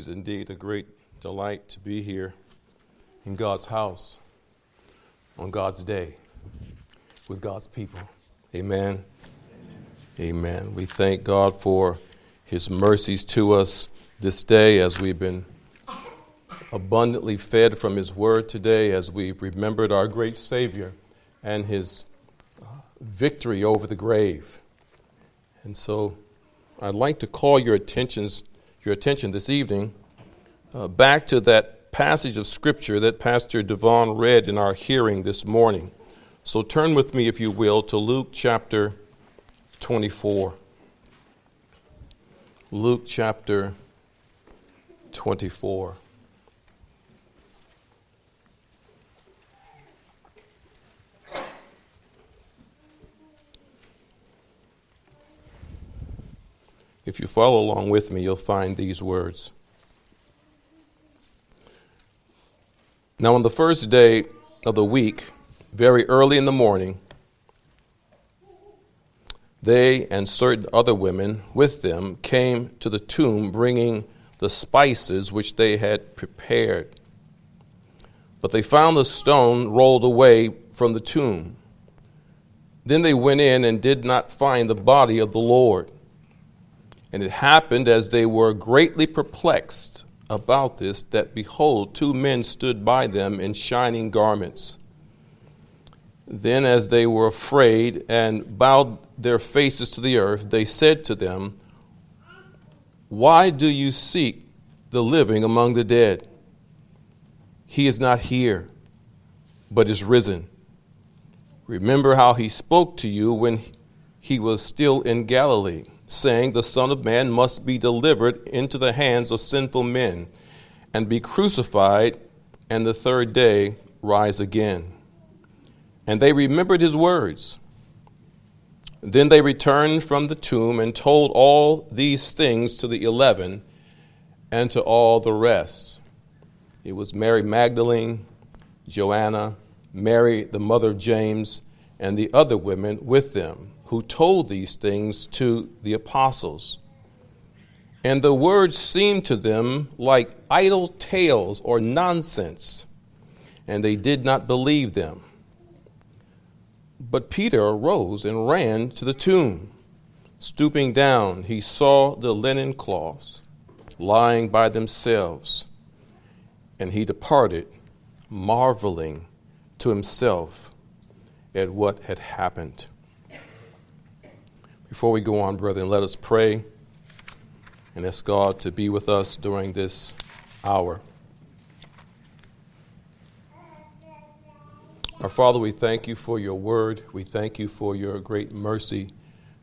is indeed a great delight to be here in God's house on God's day with God's people. Amen. Amen. We thank God for his mercies to us this day as we've been abundantly fed from his word today, as we've remembered our great Savior and his uh, victory over the grave. And so I'd like to call your attentions your attention this evening uh, back to that passage of Scripture that Pastor Devon read in our hearing this morning. So turn with me, if you will, to Luke chapter 24. Luke chapter 24. If you follow along with me, you'll find these words. Now, on the first day of the week, very early in the morning, they and certain other women with them came to the tomb bringing the spices which they had prepared. But they found the stone rolled away from the tomb. Then they went in and did not find the body of the Lord. And it happened as they were greatly perplexed about this that behold, two men stood by them in shining garments. Then, as they were afraid and bowed their faces to the earth, they said to them, Why do you seek the living among the dead? He is not here, but is risen. Remember how he spoke to you when he was still in Galilee saying, The Son of Man must be delivered into the hands of sinful men and be crucified, and the third day rise again. And they remembered his words. Then they returned from the tomb and told all these things to the eleven and to all the rest. It was Mary Magdalene, Joanna, Mary, the mother of James, and the other women with them who told these things to the apostles. And the words seemed to them like idle tales or nonsense, and they did not believe them. But Peter arose and ran to the tomb. Stooping down, he saw the linen cloths lying by themselves, and he departed, marveling to himself at what had happened. Before we go on, brethren, let us pray and ask God to be with us during this hour. Our Father, we thank you for your word. We thank you for your great mercy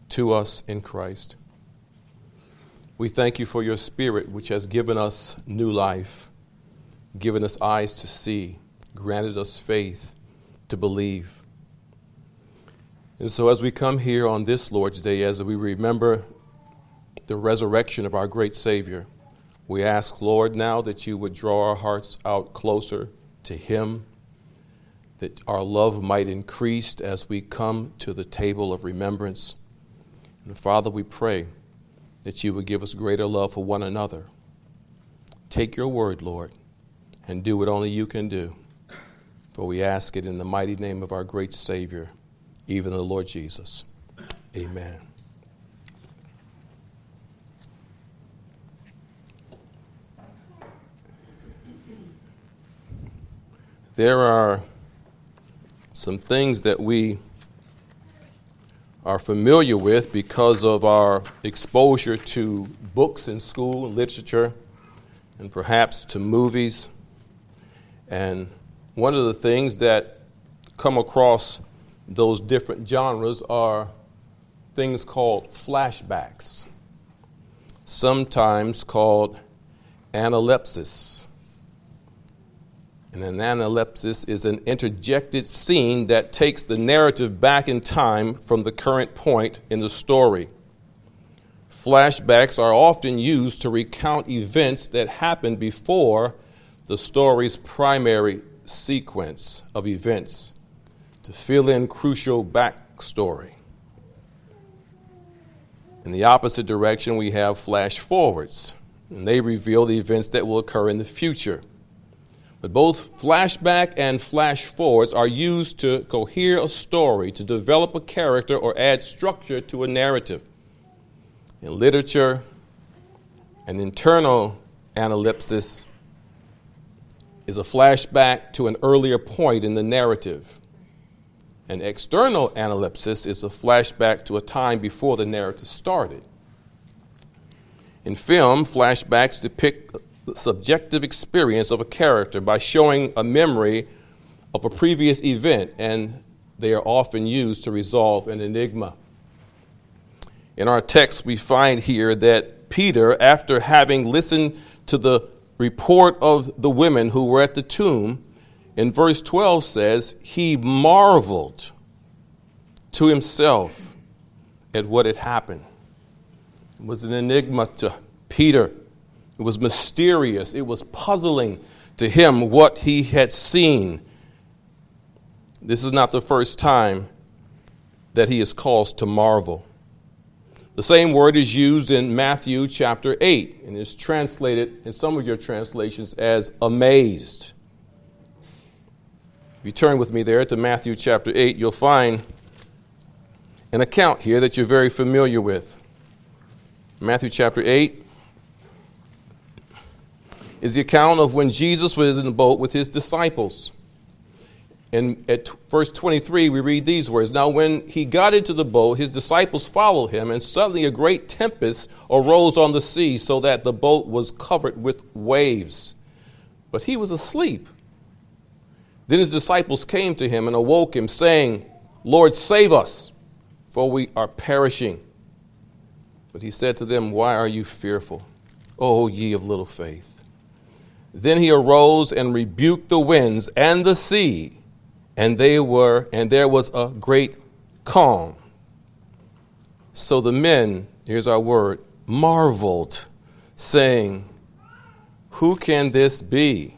to us in Christ. We thank you for your Spirit, which has given us new life, given us eyes to see, granted us faith to believe. And so, as we come here on this Lord's Day, as we remember the resurrection of our great Savior, we ask, Lord, now that you would draw our hearts out closer to Him, that our love might increase as we come to the table of remembrance. And Father, we pray that you would give us greater love for one another. Take your word, Lord, and do what only you can do. For we ask it in the mighty name of our great Savior even the Lord Jesus. Amen. There are some things that we are familiar with because of our exposure to books in school, literature, and perhaps to movies. And one of the things that come across those different genres are things called flashbacks, sometimes called analepsis. And an analepsis is an interjected scene that takes the narrative back in time from the current point in the story. Flashbacks are often used to recount events that happened before the story's primary sequence of events to fill in crucial backstory. In the opposite direction, we have flash forwards. and they reveal the events that will occur in the future. But both flashback and flash forwards are used to cohere a story, to develop a character, or add structure to a narrative. In literature, an internal analepsis is a flashback to an earlier point in the narrative. An external analepsis is a flashback to a time before the narrative started. In film, flashbacks depict the subjective experience of a character by showing a memory of a previous event, and they are often used to resolve an enigma. In our text, we find here that Peter, after having listened to the report of the women who were at the tomb, in verse 12 says, he marveled to himself at what had happened. It was an enigma to Peter. It was mysterious, it was puzzling to him what he had seen. This is not the first time that he is caused to marvel. The same word is used in Matthew chapter 8 and is translated in some of your translations as amazed. You turn with me there to Matthew chapter 8, you'll find an account here that you're very familiar with. Matthew chapter 8, is the account of when Jesus was in the boat with his disciples. And at verse 23, we read these words Now, when he got into the boat, his disciples followed him, and suddenly a great tempest arose on the sea, so that the boat was covered with waves. But he was asleep. Then his disciples came to him and awoke him, saying, Lord, save us, for we are perishing. But he said to them, Why are you fearful, O ye of little faith? Then he arose and rebuked the winds and the sea, and they were, and there was a great calm. So the men, here's our word, marveled, saying, Who can this be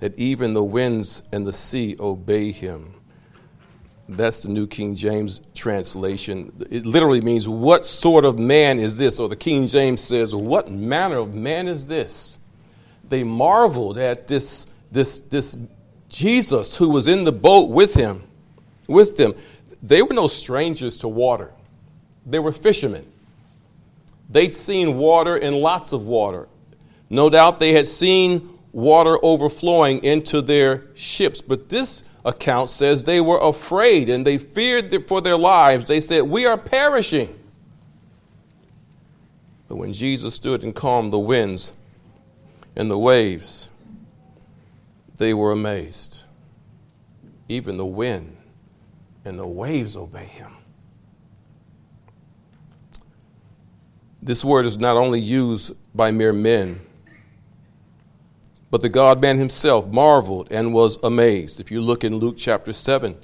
that even the winds and the sea obey him? That's the New King James translation. It literally means, What sort of man is this? Or the King James says, What manner of man is this? they marveled at this, this, this Jesus who was in the boat with him, with them. They were no strangers to water. They were fishermen. They'd seen water and lots of water. No doubt they had seen water overflowing into their ships. But this account says they were afraid and they feared for their lives. They said, We are perishing. But when Jesus stood and calmed the winds and the waves, they were amazed. Even the wind and the waves obey him. This word is not only used by mere men, but the God man himself marveled and was amazed. If you look in Luke chapter 7,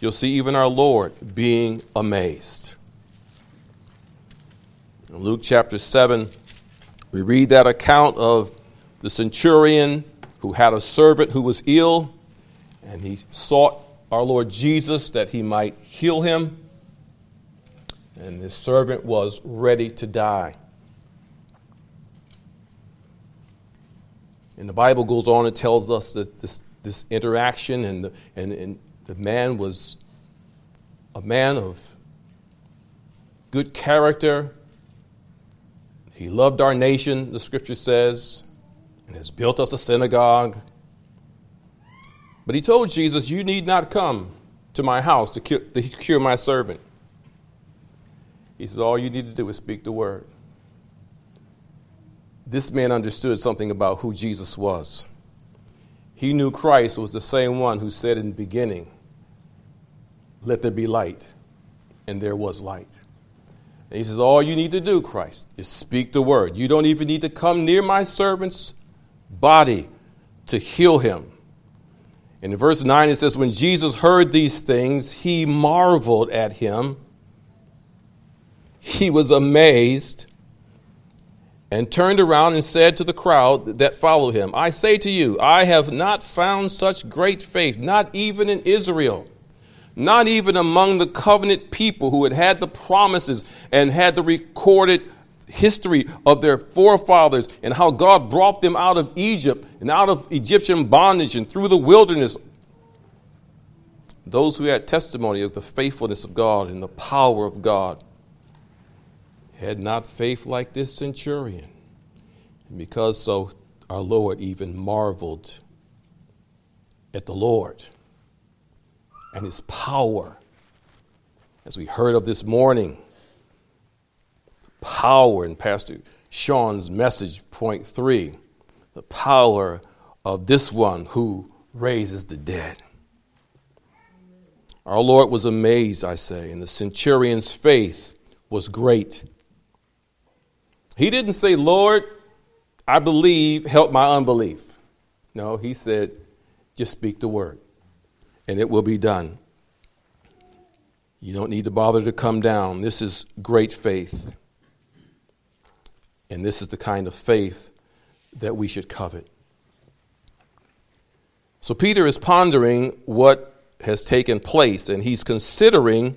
you'll see even our Lord being amazed. In Luke chapter 7, we read that account of the centurion who had a servant who was ill, and he sought our Lord Jesus that he might heal him. And his servant was ready to die. And the Bible goes on and tells us that this, this interaction, and the, and, and the man was a man of good character. He loved our nation, the scripture says and has built us a synagogue. But he told Jesus, You need not come to my house to cure, to cure my servant. He says, All you need to do is speak the word. This man understood something about who Jesus was. He knew Christ was the same one who said in the beginning, Let there be light. And there was light. And he says, All you need to do, Christ, is speak the word. You don't even need to come near my servant's body to heal him. And in verse 9 it says, When Jesus heard these things, he marveled at him. He was amazed and turned around and said to the crowd that followed him, I say to you, I have not found such great faith, not even in Israel, not even among the covenant people who had had the promises and had the recorded history of their forefathers and how God brought them out of Egypt and out of Egyptian bondage and through the wilderness. Those who had testimony of the faithfulness of God and the power of God had not faith like this centurion. And because so, our Lord even marveled at the Lord and his power. As we heard of this morning, power in Pastor Sean's message, point three, the power of this one who raises the dead. Our Lord was amazed, I say, and the centurion's faith was great. He didn't say, Lord, I believe, help my unbelief. No, he said, just speak the word and it will be done. You don't need to bother to come down. This is great faith. And this is the kind of faith that we should covet. So Peter is pondering what has taken place and he's considering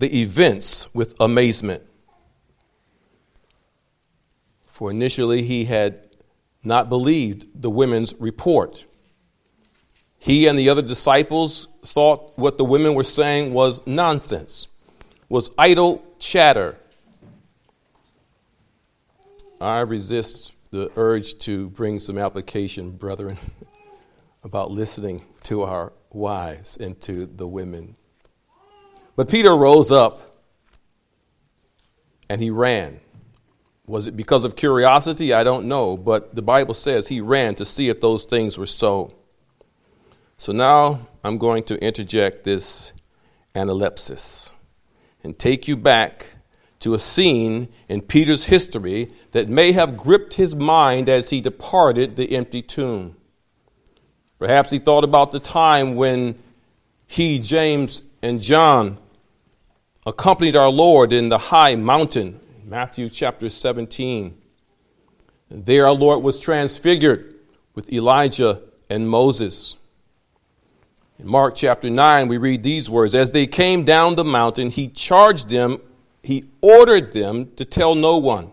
the events with amazement. For initially, he had not believed the women's report. He and the other disciples thought what the women were saying was nonsense, was idle chatter. I resist the urge to bring some application, brethren, about listening to our wives and to the women. But Peter rose up and he ran. Was it because of curiosity? I don't know, but the Bible says he ran to see if those things were so. So now I'm going to interject this analepsis and take you back to a scene in Peter's history that may have gripped his mind as he departed the empty tomb. Perhaps he thought about the time when he, James, and John accompanied our Lord in the high mountain Matthew chapter 17. There our Lord was transfigured with Elijah and Moses. In Mark chapter 9, we read these words As they came down the mountain, he charged them, he ordered them to tell no one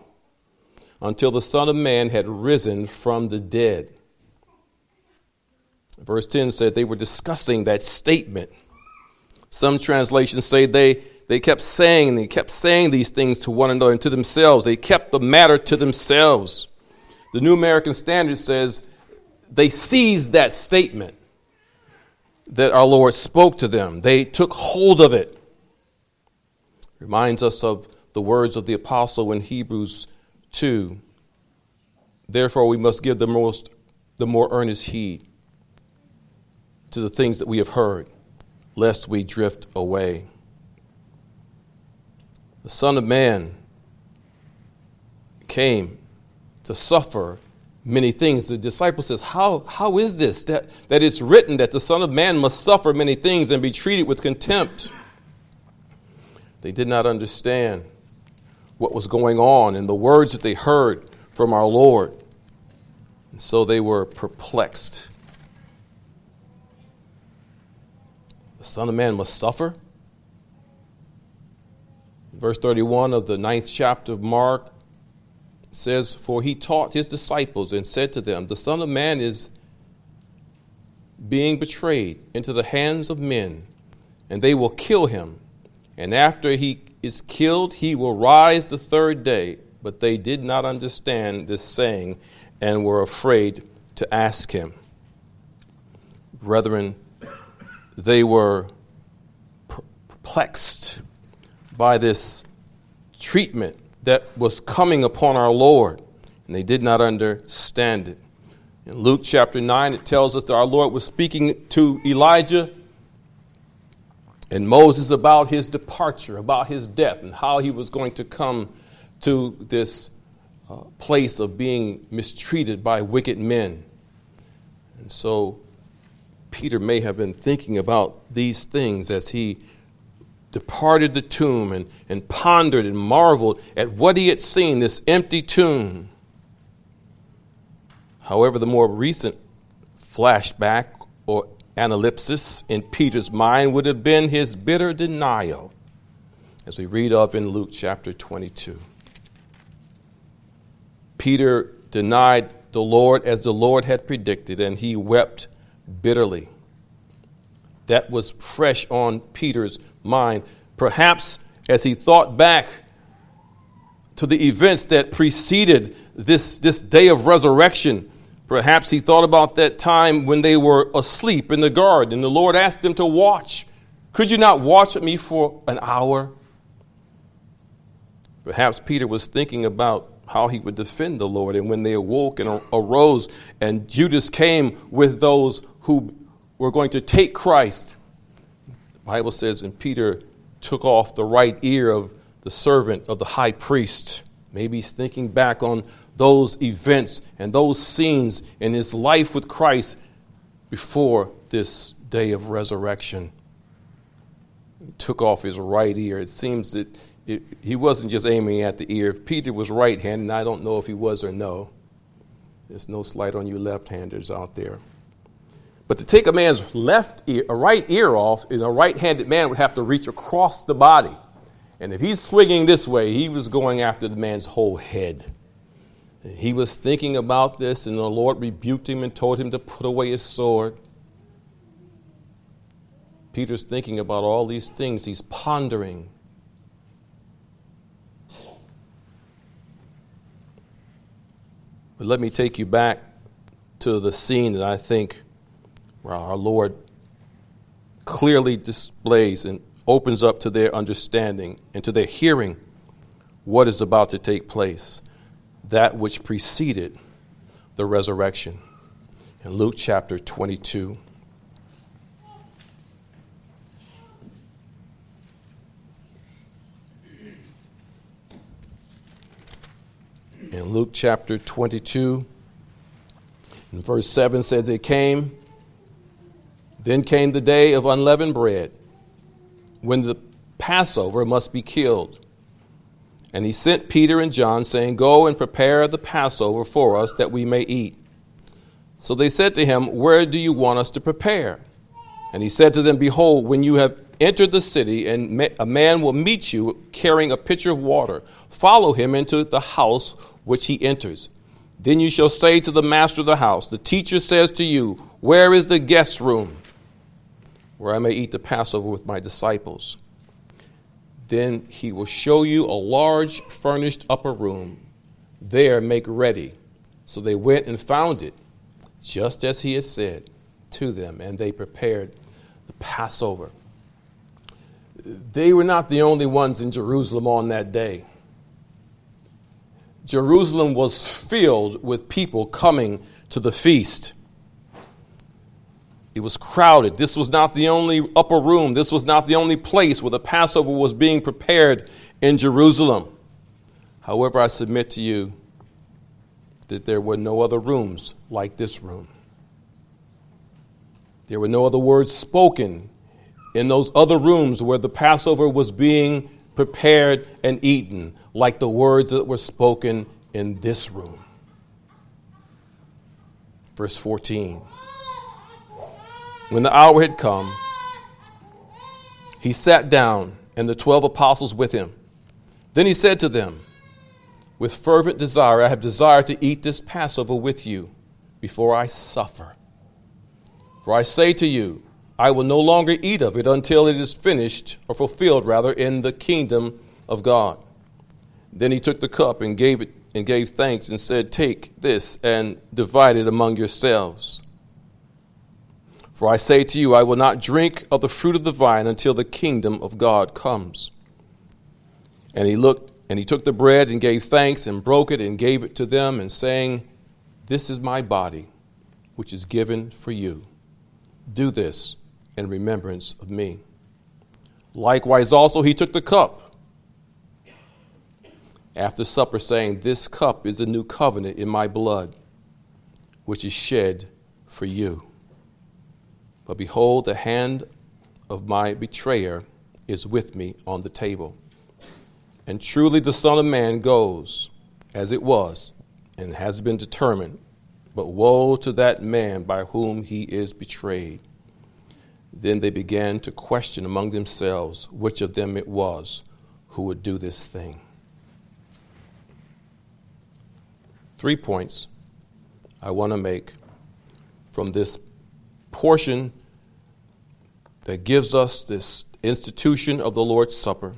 until the Son of Man had risen from the dead. Verse 10 said they were discussing that statement. Some translations say they they kept saying, they kept saying these things to one another and to themselves. They kept the matter to themselves. The New American Standard says they seized that statement that our Lord spoke to them. They took hold of it. Reminds us of the words of the apostle in Hebrews 2. Therefore, we must give the most the more earnest heed to the things that we have heard, lest we drift away the Son of Man came to suffer many things. The disciple says, How, how is this that, that it's written that the Son of Man must suffer many things and be treated with contempt? They did not understand what was going on and the words that they heard from our Lord. And so they were perplexed. The Son of Man must suffer? Verse 31 of the ninth chapter of Mark says, For he taught his disciples and said to them, The Son of Man is being betrayed into the hands of men, and they will kill him. And after he is killed, he will rise the third day. But they did not understand this saying and were afraid to ask him. Brethren, they were perplexed by this treatment that was coming upon our Lord, and they did not understand it. In Luke chapter 9, it tells us that our Lord was speaking to Elijah and Moses about his departure, about his death, and how he was going to come to this uh, place of being mistreated by wicked men. And so Peter may have been thinking about these things as he departed the tomb and, and pondered and marveled at what he had seen this empty tomb. However, the more recent flashback or analepsis in Peter's mind would have been his bitter denial, as we read of in Luke chapter 22. Peter denied the Lord as the Lord had predicted, and he wept bitterly. That was fresh on Peter's mind. Perhaps as he thought back to the events that preceded this, this day of resurrection, perhaps he thought about that time when they were asleep in the garden and the Lord asked them to watch. Could you not watch me for an hour? Perhaps Peter was thinking about how he would defend the Lord. And when they awoke and arose, and Judas came with those who were going to take Christ, Bible says, and Peter took off the right ear of the servant of the high priest. Maybe he's thinking back on those events and those scenes in his life with Christ before this day of resurrection. He took off his right ear. It seems that it, he wasn't just aiming at the ear. If Peter was right handed, I don't know if he was or no. There's no slight on you left handers out there. But to take a man's left ear, a right ear off, a right handed man would have to reach across the body. And if he's swinging this way, he was going after the man's whole head. He was thinking about this, and the Lord rebuked him and told him to put away his sword. Peter's thinking about all these things, he's pondering. But let me take you back to the scene that I think where our Lord clearly displays and opens up to their understanding and to their hearing what is about to take place, that which preceded the resurrection. In Luke chapter 22. in Luke chapter 22. And verse 7 says, It came, then came the day of unleavened bread, when the Passover must be killed. And he sent Peter and John, saying, Go and prepare the Passover for us that we may eat. So they said to him, Where do you want us to prepare? And he said to them, Behold, when you have entered the city, and a man will meet you carrying a pitcher of water, follow him into the house which he enters. Then you shall say to the master of the house, The teacher says to you, Where is the guest room where I may eat the Passover with my disciples? Then he will show you a large furnished upper room. There make ready. So they went and found it, just as he had said to them, and they prepared the Passover. They were not the only ones in Jerusalem on that day. Jerusalem was filled with people coming to the feast. It was crowded. This was not the only upper room. This was not the only place where the Passover was being prepared in Jerusalem. However, I submit to you that there were no other rooms like this room. There were no other words spoken in those other rooms where the Passover was being prepared and eaten, like the words that were spoken in this room. Verse 14. When the hour had come, he sat down, and the twelve apostles with him. Then he said to them, With fervent desire, I have desired to eat this Passover with you before I suffer. For I say to you, I will no longer eat of it until it is finished, or fulfilled rather, in the kingdom of God. Then he took the cup and gave it and gave thanks and said, Take this and divide it among yourselves. For I say to you, I will not drink of the fruit of the vine until the kingdom of God comes. And he looked and he took the bread and gave thanks and broke it and gave it to them and saying, This is my body, which is given for you. Do this in remembrance of me. Likewise, also, he took the cup after supper, saying, This cup is a new covenant in my blood, which is shed for you. But behold, the hand of my betrayer is with me on the table. And truly, the Son of Man goes as it was and has been determined. But woe to that man by whom he is betrayed. Then they began to question among themselves which of them it was who would do this thing. three points I want to make from this portion that gives us this institution of the Lord's Supper.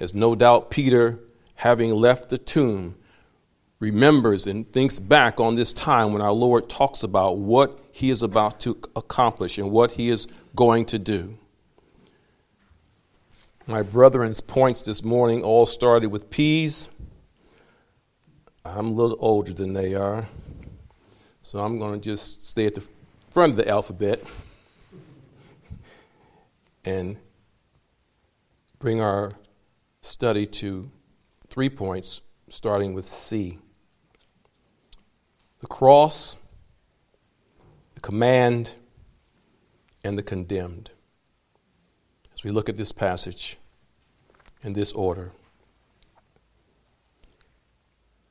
As no doubt Peter, having left the tomb, remembers and thinks back on this time when our Lord talks about what he is about to accomplish and what he is going to do. My brethren's points this morning all started with P's. I'm a little older than they are, so I'm going to just stay at the front of the alphabet and bring our study to three points, starting with C the cross, the command, and the condemned. As we look at this passage in this order,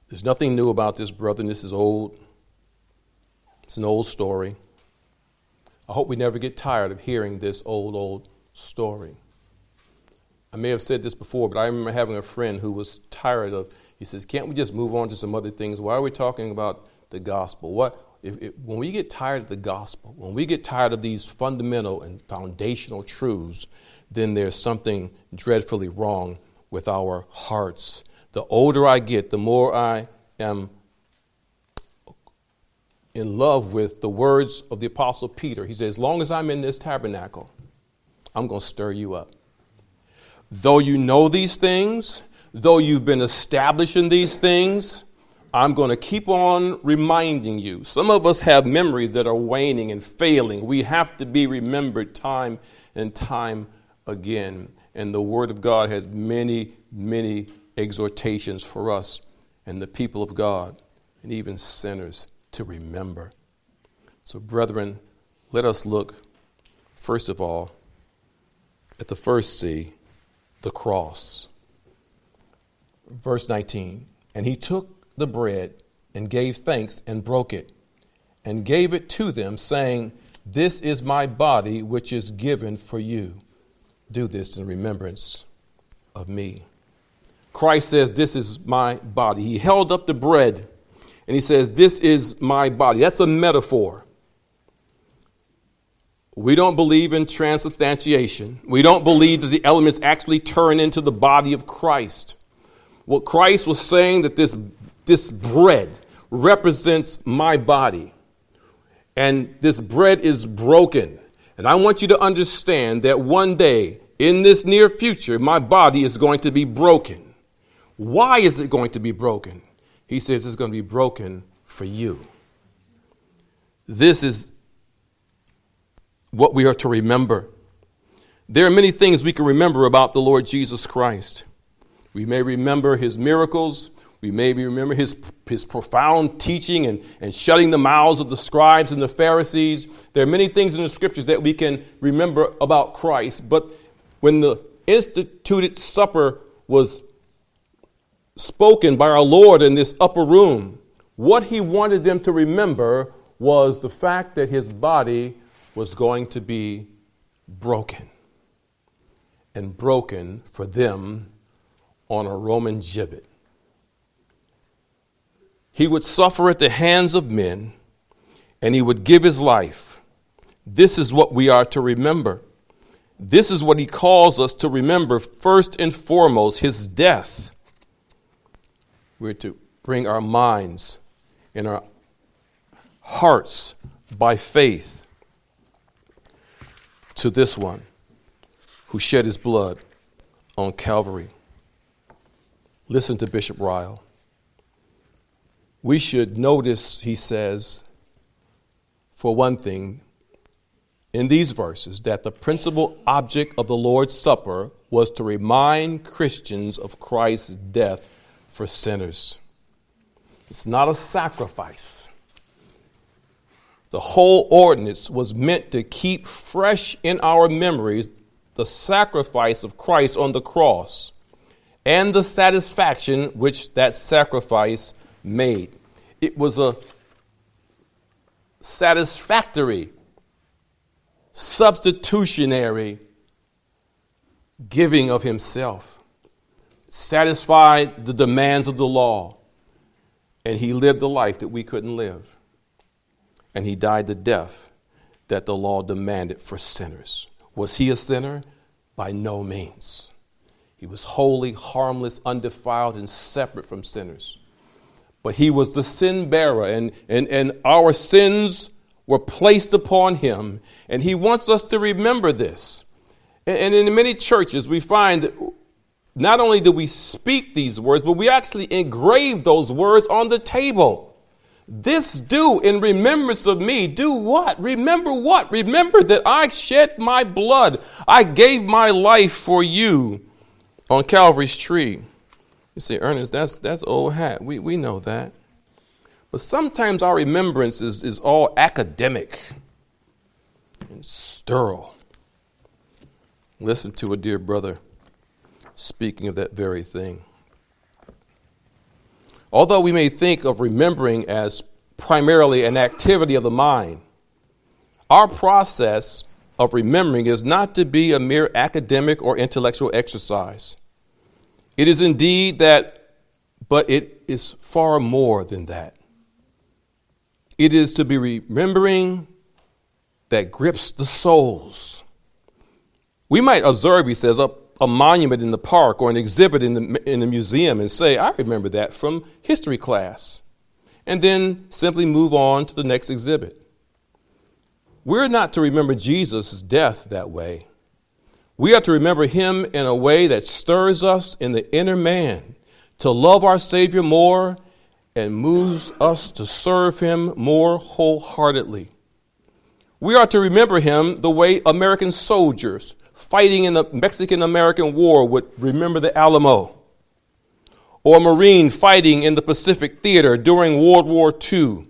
there's nothing new about this, brother. This is old. It's an old story. I hope we never get tired of hearing this old, old story. I may have said this before, but I remember having a friend who was tired of, he says, Can't we just move on to some other things? Why are we talking about the gospel? What, if, if, when we get tired of the gospel, when we get tired of these fundamental and foundational truths, then there's something dreadfully wrong with our hearts. The older I get, the more I am in love with the words of the Apostle Peter. He says, As long as I'm in this tabernacle, I'm going to stir you up. Though you know these things, though you've been establishing these things, I'm going to keep on reminding you. Some of us have memories that are waning and failing. We have to be remembered time and time again. And the Word of God has many, many exhortations for us and the people of God and even sinners to remember. So, brethren, let us look, first of all, at the first C, the cross. Verse 19 And he took the bread and gave thanks and broke it and gave it to them, saying, This is my body which is given for you. Do this in remembrance of me. Christ says, This is my body. He held up the bread and he says, This is my body. That's a metaphor. We don't believe in transubstantiation. We don't believe that the elements actually turn into the body of Christ. What Christ was saying that this, this bread represents my body. And this bread is broken. And I want you to understand that one day in this near future, my body is going to be broken. Why is it going to be broken? He says it's going to be broken for you. This is what we are to remember. There are many things we can remember about the Lord Jesus Christ. We may remember his miracles. We may remember his, his profound teaching and, and shutting the mouths of the scribes and the Pharisees. There are many things in the scriptures that we can remember about Christ. But when the instituted supper was spoken by our Lord in this upper room, what he wanted them to remember was the fact that his body was going to be broken. And broken for them on a Roman gibbet. He would suffer at the hands of men and he would give his life. This is what we are to remember. This is what he calls us to remember first and foremost his death we're to bring our minds and our hearts by faith to this one who shed his blood on Calvary. Listen to Bishop Ryle. We should notice, he says, for one thing, in these verses, that the principal object of the Lord's Supper was to remind Christians of Christ's death for sinners. It's not a sacrifice. The whole ordinance was meant to keep fresh in our memories the sacrifice of Christ on the cross and the satisfaction which that sacrifice made. It was a satisfactory, substitutionary giving of himself satisfied the demands of the law, And he lived the life that we couldn't live. And he died the death that the law demanded for sinners. Was he a sinner? By no means. He was holy, harmless, undefiled, and separate from sinners. But he was the sin bearer, and, and, and our sins were placed upon him. And he wants us to remember this. And, and in many churches, we find that not only do we speak these words, but we actually engrave those words on the table. This do in remembrance of me. Do what? Remember what? Remember that I shed my blood. I gave my life for you on Calvary's tree. You say, Ernest, that's, that's old hat. We, we know that. But sometimes our remembrance is, is all academic and sterile. Listen to a dear brother speaking of that very thing. Although we may think of remembering as primarily an activity of the mind, our process of remembering is not to be a mere academic or intellectual exercise. It is indeed that, but it is far more than that. It is to be remembering that grips the souls. We might observe, he says, a, a monument in the park or an exhibit in the, in the museum and say, I remember that from history class. And then simply move on to the next exhibit. We're not to remember Jesus' death that way. We are to remember him in a way that stirs us in the inner man to love our Savior more and moves us to serve him more wholeheartedly. We are to remember him the way American soldiers fighting in the Mexican American War would remember the Alamo, or a Marine fighting in the Pacific Theater during World War II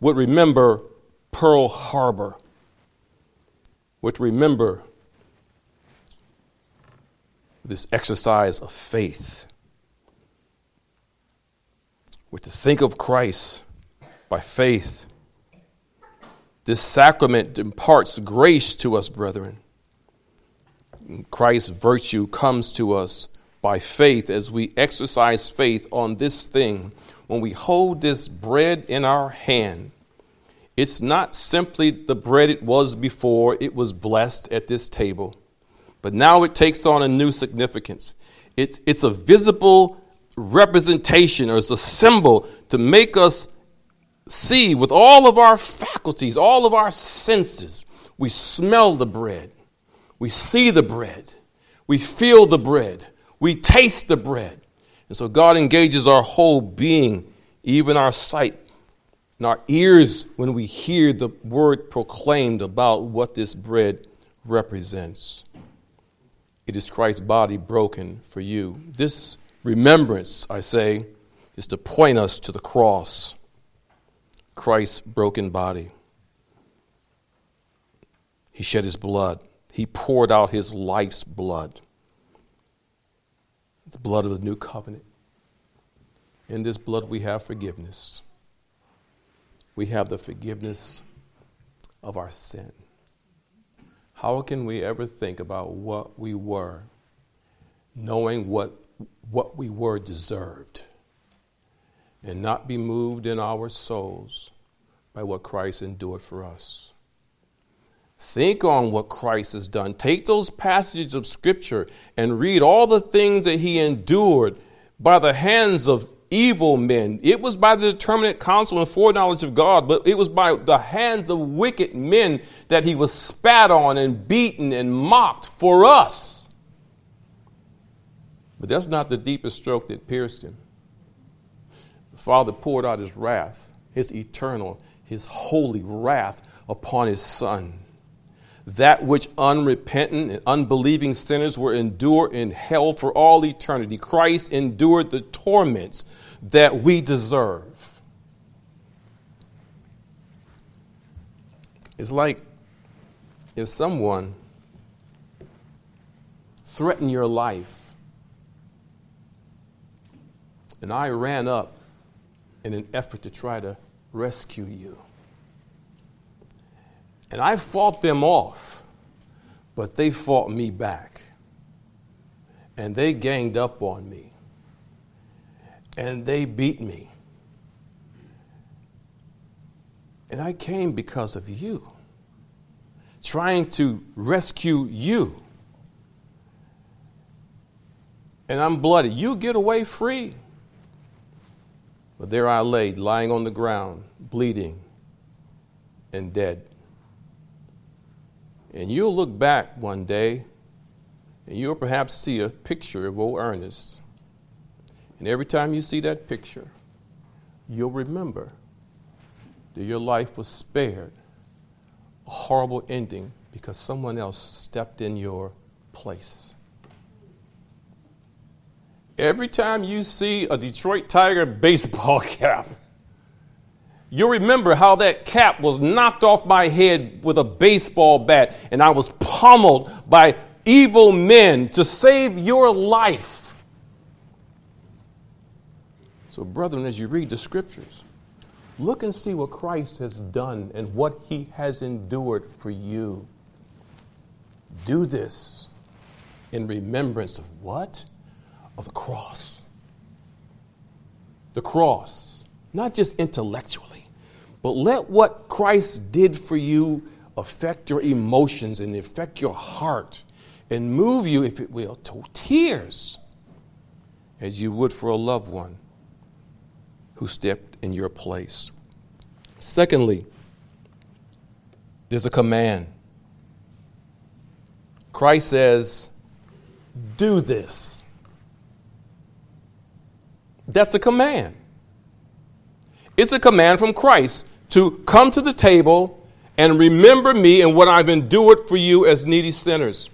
would remember Pearl Harbor, would remember this exercise of faith we're to think of Christ by faith. This sacrament imparts grace to us, brethren. Christ's virtue comes to us by faith as we exercise faith on this thing. When we hold this bread in our hand, it's not simply the bread it was before, it was blessed at this table. But now it takes on a new significance. It's, it's a visible representation or it's a symbol to make us see with all of our faculties, all of our senses. We smell the bread, we see the bread, we feel the bread, we taste the bread. And so God engages our whole being, even our sight and our ears when we hear the word proclaimed about what this bread represents. It is Christ's body broken for you. This Remembrance, I say, is to point us to the cross, Christ's broken body. He shed his blood, he poured out his life's blood, the blood of the new covenant. In this blood, we have forgiveness. We have the forgiveness of our sin. How can we ever think about what we were, knowing what what we were deserved and not be moved in our souls by what Christ endured for us. Think on what Christ has done. Take those passages of Scripture and read all the things that he endured by the hands of evil men. It was by the determinate counsel and foreknowledge of God, but it was by the hands of wicked men that he was spat on and beaten and mocked for us. But that's not the deepest stroke that pierced him. The Father poured out his wrath, his eternal, his holy wrath upon his Son. That which unrepentant and unbelieving sinners will endure in hell for all eternity. Christ endured the torments that we deserve. It's like if someone threatened your life and I ran up in an effort to try to rescue you. And I fought them off, but they fought me back. And they ganged up on me. And they beat me. And I came because of you, trying to rescue you. And I'm bloody. You get away free. But there I lay, lying on the ground, bleeding and dead. And you'll look back one day and you'll perhaps see a picture of old Ernest. And every time you see that picture, you'll remember that your life was spared a horrible ending because someone else stepped in your place. Every time you see a Detroit Tiger baseball cap, you'll remember how that cap was knocked off my head with a baseball bat and I was pummeled by evil men to save your life. So, brethren, as you read the scriptures, look and see what Christ has done and what he has endured for you. Do this in remembrance of what? Of the cross. The cross, not just intellectually, but let what Christ did for you affect your emotions and affect your heart and move you, if it will, to tears as you would for a loved one who stepped in your place. Secondly, there's a command. Christ says, Do this. That's a command. It's a command from Christ to come to the table and remember me and what I've endured for you as needy sinners.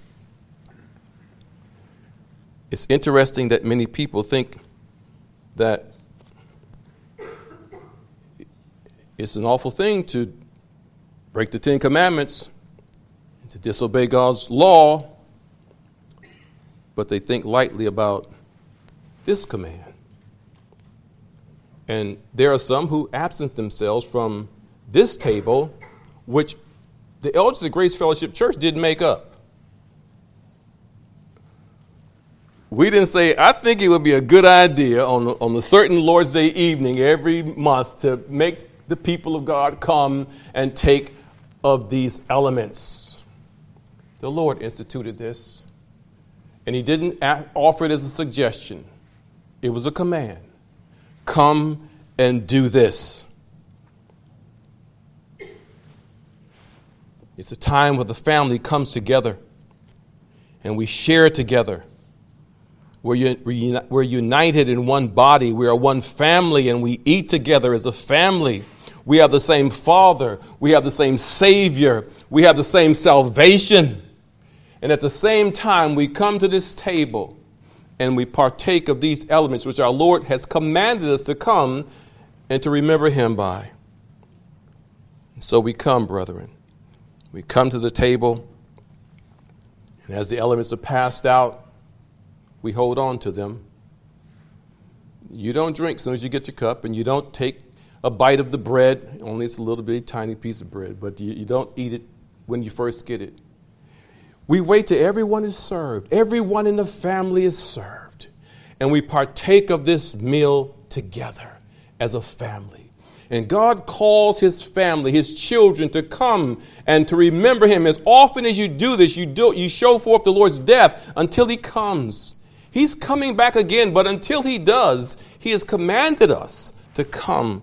It's interesting that many people think that it's an awful thing to break the Ten Commandments, and to disobey God's law, but they think lightly about this command. And there are some who absent themselves from this table, which the elders of Grace Fellowship Church didn't make up. we didn't say, I think it would be a good idea on, on a certain Lord's Day evening every month to make the people of God come and take of these elements. The Lord instituted this, and He didn't offer it as a suggestion, it was a command. Come and do this. It's a time where the family comes together and we share together we're, we're united in one body. We are one family and we eat together as a family. We have the same Father. We have the same Savior. We have the same salvation. And at the same time, we come to this table and we partake of these elements which our Lord has commanded us to come and to remember Him by. And so we come, brethren. We come to the table, and as the elements are passed out, we hold on to them. You don't drink as soon as you get your cup, and you don't take a bite of the bread. Only it's a little bitty tiny piece of bread, but you, you don't eat it when you first get it. We wait till everyone is served, everyone in the family is served, and we partake of this meal together as a family. And God calls his family, his children, to come and to remember him. As often as you do this, you, do, you show forth the Lord's death until he comes. He's coming back again, but until he does, he has commanded us to come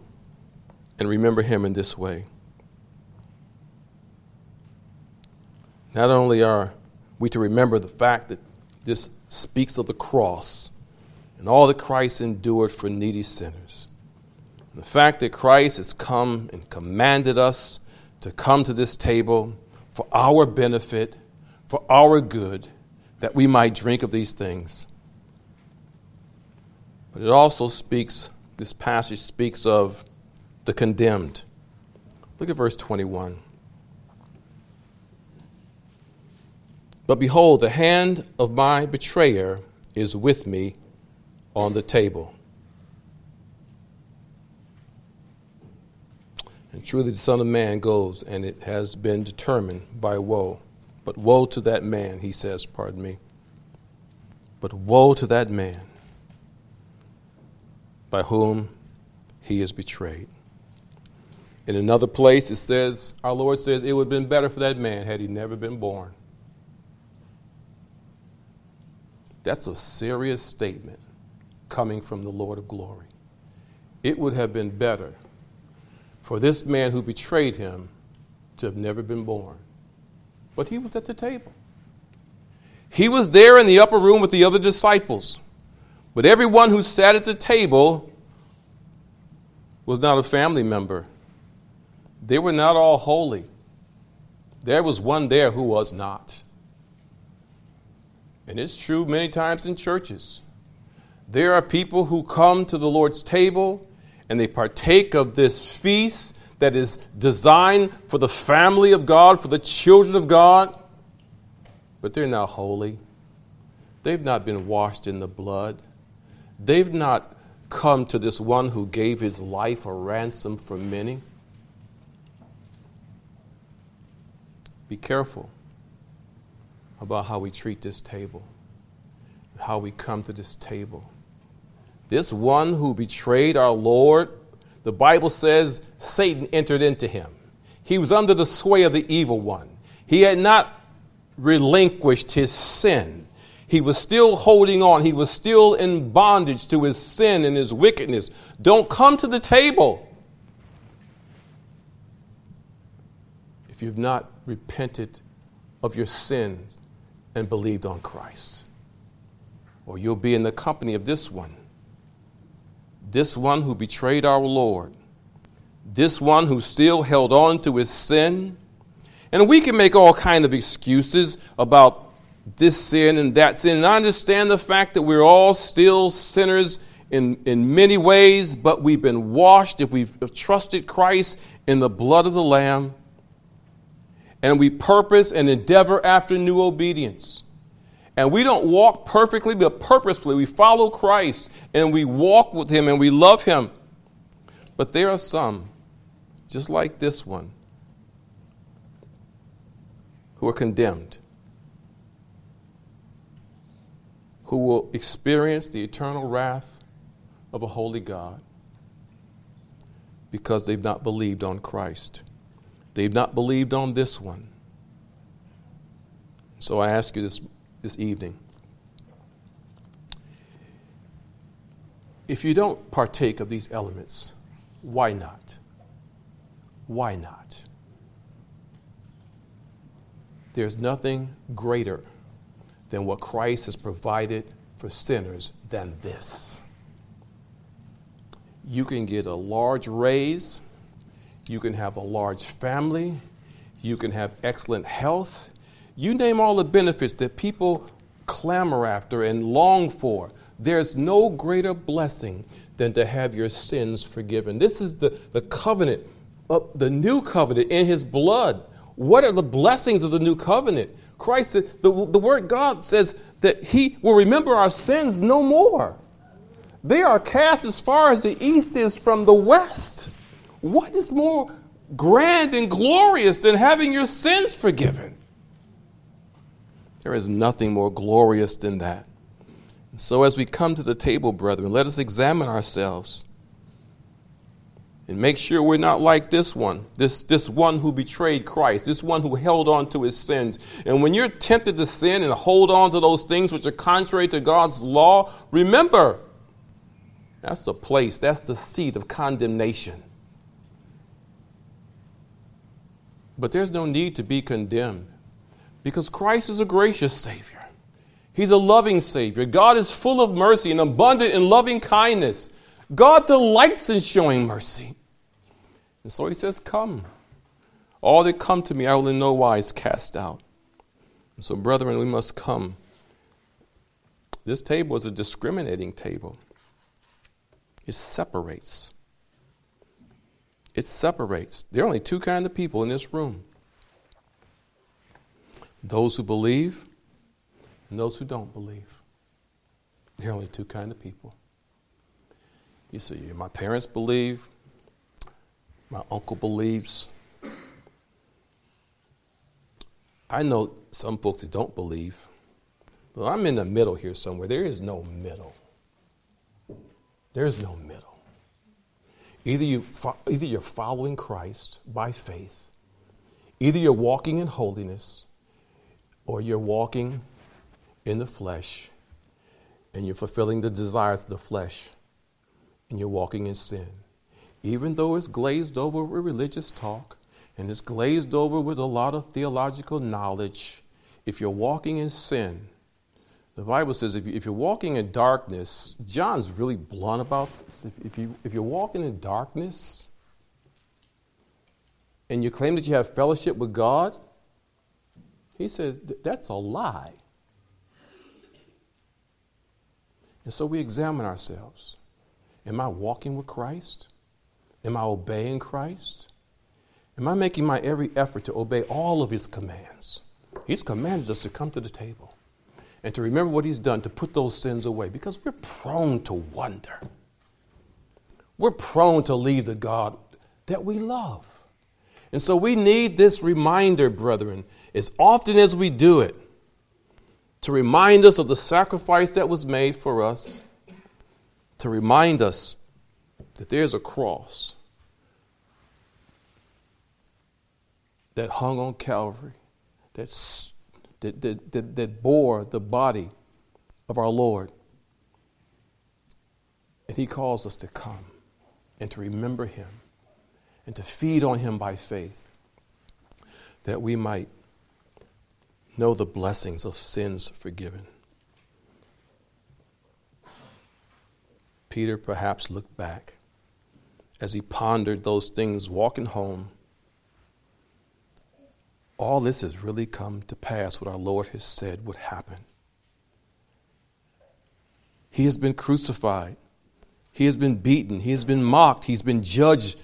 and remember him in this way. Not only are we to remember the fact that this speaks of the cross and all that Christ endured for needy sinners, the fact that Christ has come and commanded us to come to this table for our benefit, for our good, that we might drink of these things. But it also speaks, this passage speaks of the condemned. Look at verse 21. But behold, the hand of my betrayer is with me on the table. And truly the Son of Man goes, and it has been determined by woe. But woe to that man, he says, pardon me. But woe to that man by whom he is betrayed. In another place, it says, Our Lord says, it would have been better for that man had he never been born. That's a serious statement coming from the Lord of glory. It would have been better for this man who betrayed him to have never been born. But he was at the table. He was there in the upper room with the other disciples. But everyone who sat at the table was not a family member. They were not all holy. There was one there who was not. And it's true many times in churches. There are people who come to the Lord's table and they partake of this feast that is designed for the family of God, for the children of God, but they're not holy. They've not been washed in the blood. They've not come to this one who gave his life a ransom for many. Be careful about how we treat this table, how we come to this table. This one who betrayed our Lord, the Bible says Satan entered into him. He was under the sway of the evil one. He had not relinquished his sin. He was still holding on. He was still in bondage to his sin and his wickedness. Don't come to the table if you've not repented of your sins and believed on Christ. Or you'll be in the company of this one. This one who betrayed our Lord. This one who still held on to his sin. And we can make all kind of excuses about this sin and that sin. And I understand the fact that we're all still sinners in, in many ways, but we've been washed if we've trusted Christ in the blood of the Lamb. And we purpose and endeavor after new obedience. And we don't walk perfectly, but purposefully. We follow Christ and we walk with Him and we love Him. But there are some, just like this one, who are condemned who will experience the eternal wrath of a holy God because they've not believed on Christ. They've not believed on this one. So I ask you this, this evening if you don't partake of these elements, why not? Why not? There's nothing greater than what Christ has provided for sinners than this. You can get a large raise, you can have a large family, you can have excellent health. You name all the benefits that people clamor after and long for. There's no greater blessing than to have your sins forgiven. This is the, the covenant, of the new covenant in his blood. What are the blessings of the new covenant? Christ, the, the word God says that He will remember our sins no more. They are cast as far as the east is from the west. What is more grand and glorious than having your sins forgiven? There is nothing more glorious than that. So, as we come to the table, brethren, let us examine ourselves and make sure we're not like this one, this, this one who betrayed Christ, this one who held on to his sins. And when you're tempted to sin and hold on to those things which are contrary to God's law, remember, that's the place, that's the seat of condemnation. But there's no need to be condemned because Christ is a gracious Savior. He's a loving Savior. God is full of mercy and abundant in loving kindness. God delights in showing mercy. And so he says, Come. All that come to me, I will in no wise cast out. And so, brethren, we must come. This table is a discriminating table, it separates. It separates. There are only two kinds of people in this room those who believe and those who don't believe. There are only two kinds of people. You see, my parents believe, my uncle believes. I know some folks that don't believe, but I'm in the middle here somewhere. There is no middle. There is no middle. Either, you, either you're following Christ by faith, either you're walking in holiness, or you're walking in the flesh and you're fulfilling the desires of the flesh and you're walking in sin. Even though it's glazed over with religious talk and it's glazed over with a lot of theological knowledge, if you're walking in sin, the Bible says if, you, are walking in darkness, John's really blunt about this. If, you, if you're walking in darkness and you claim that you have fellowship with God, he says that's a lie. And so we examine ourselves. Am I walking with Christ? Am I obeying Christ? Am I making my every effort to obey all of his commands? He's commanded us to come to the table and to remember what He's done to put those sins away because we're prone to wonder. We're prone to leave the God that we love. And so we need this reminder, brethren, as often as we do it, to remind us of the sacrifice that was made for us, to remind us that there's a cross that hung on Calvary, that that, that, that, that bore the body of our Lord. And He calls us to come and to remember Him and to feed on Him by faith that we might know the blessings of sins forgiven. Peter perhaps looked back as he pondered those things walking home all this has really come to pass, what our Lord has said would happen. He has been crucified. He has been beaten. He has been mocked. He's been judged.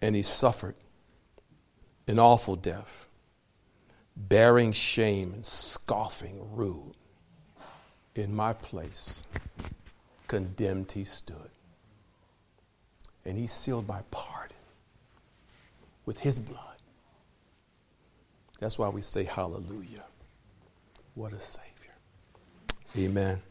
And he suffered an awful death, bearing shame and scoffing rude. In my place, condemned he stood. And he sealed my pardon with his blood. That's why we say hallelujah. What a Savior. Amen.